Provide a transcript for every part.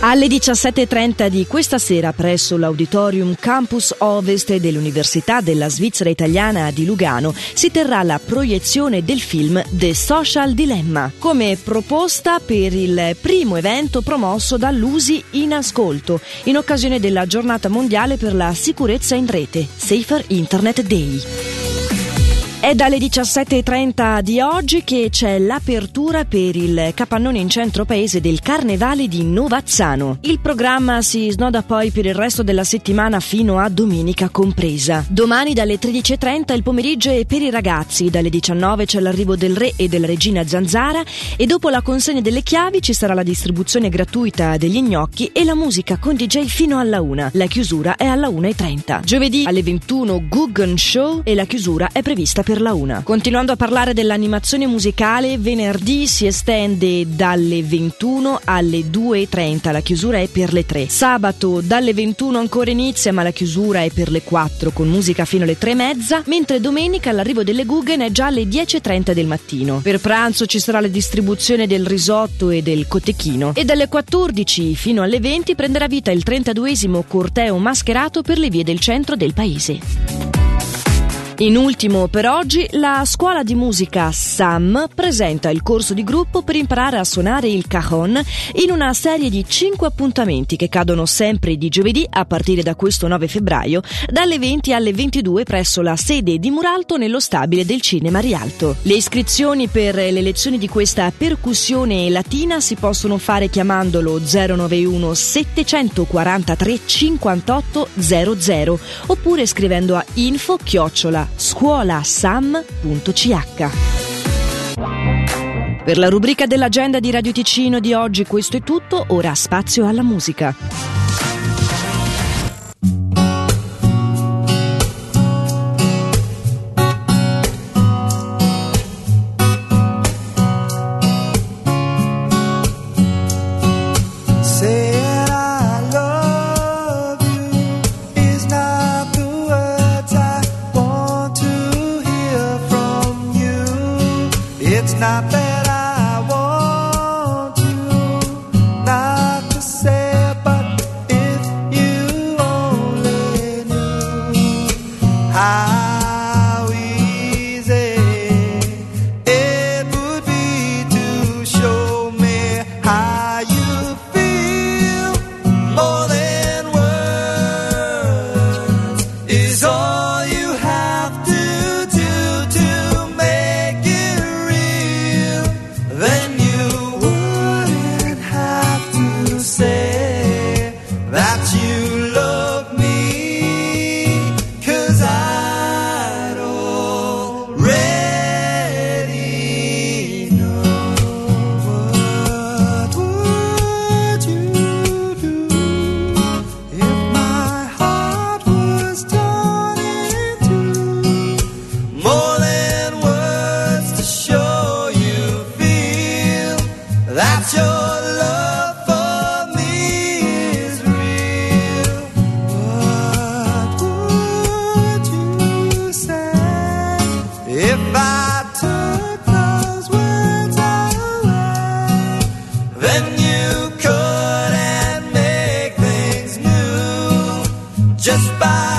Alle 17.30 di questa sera presso l'Auditorium Campus Ovest dell'Università della Svizzera Italiana di Lugano si terrà la proiezione del film The Social Dilemma come proposta per il primo evento promosso dall'USI in ascolto in occasione della giornata mondiale per la sicurezza in rete Safer Internet Day. È dalle 17.30 di oggi che c'è l'apertura per il capannone in centro paese del Carnevale di Novazzano. Il programma si snoda poi per il resto della settimana fino a domenica compresa. Domani dalle 13.30 il pomeriggio è per i ragazzi, dalle 19 c'è l'arrivo del re e della regina Zanzara e dopo la consegna delle chiavi ci sarà la distribuzione gratuita degli gnocchi e la musica con DJ fino alla 1. La chiusura è alla 1.30. Giovedì alle 21 Guggen Show e la chiusura è prevista per la una. Continuando a parlare dell'animazione musicale, venerdì si estende dalle 21 alle 2.30, la chiusura è per le 3. Sabato dalle 21 ancora inizia, ma la chiusura è per le 4 con musica fino alle 3.30, mentre domenica l'arrivo delle Guggen è già alle 10.30 del mattino. Per pranzo ci sarà la distribuzione del risotto e del cotechino e dalle 14 fino alle 20 prenderà vita il 32esimo corteo mascherato per le vie del centro del paese. In ultimo per oggi, la scuola di musica SAM presenta il corso di gruppo per imparare a suonare il cajon in una serie di 5 appuntamenti che cadono sempre di giovedì a partire da questo 9 febbraio, dalle 20 alle 22 presso la sede di Muralto nello stabile del Cinema Rialto. Le iscrizioni per le lezioni di questa percussione latina si possono fare chiamandolo 091 743 58 00 oppure scrivendo a info chiocciola scuolasam.ch. Per la rubrica dell'agenda di Radio Ticino di oggi questo è tutto, ora spazio alla musica. not that I want you not to say, but if you only knew. just by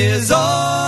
is all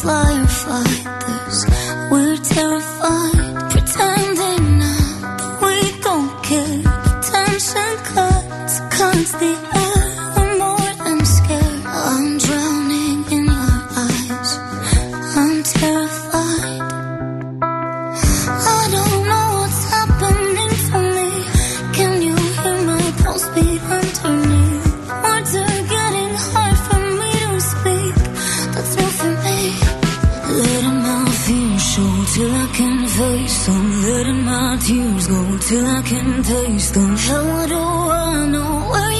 fly fly. taste them. Letting my tears go till I can taste them. How do I know where you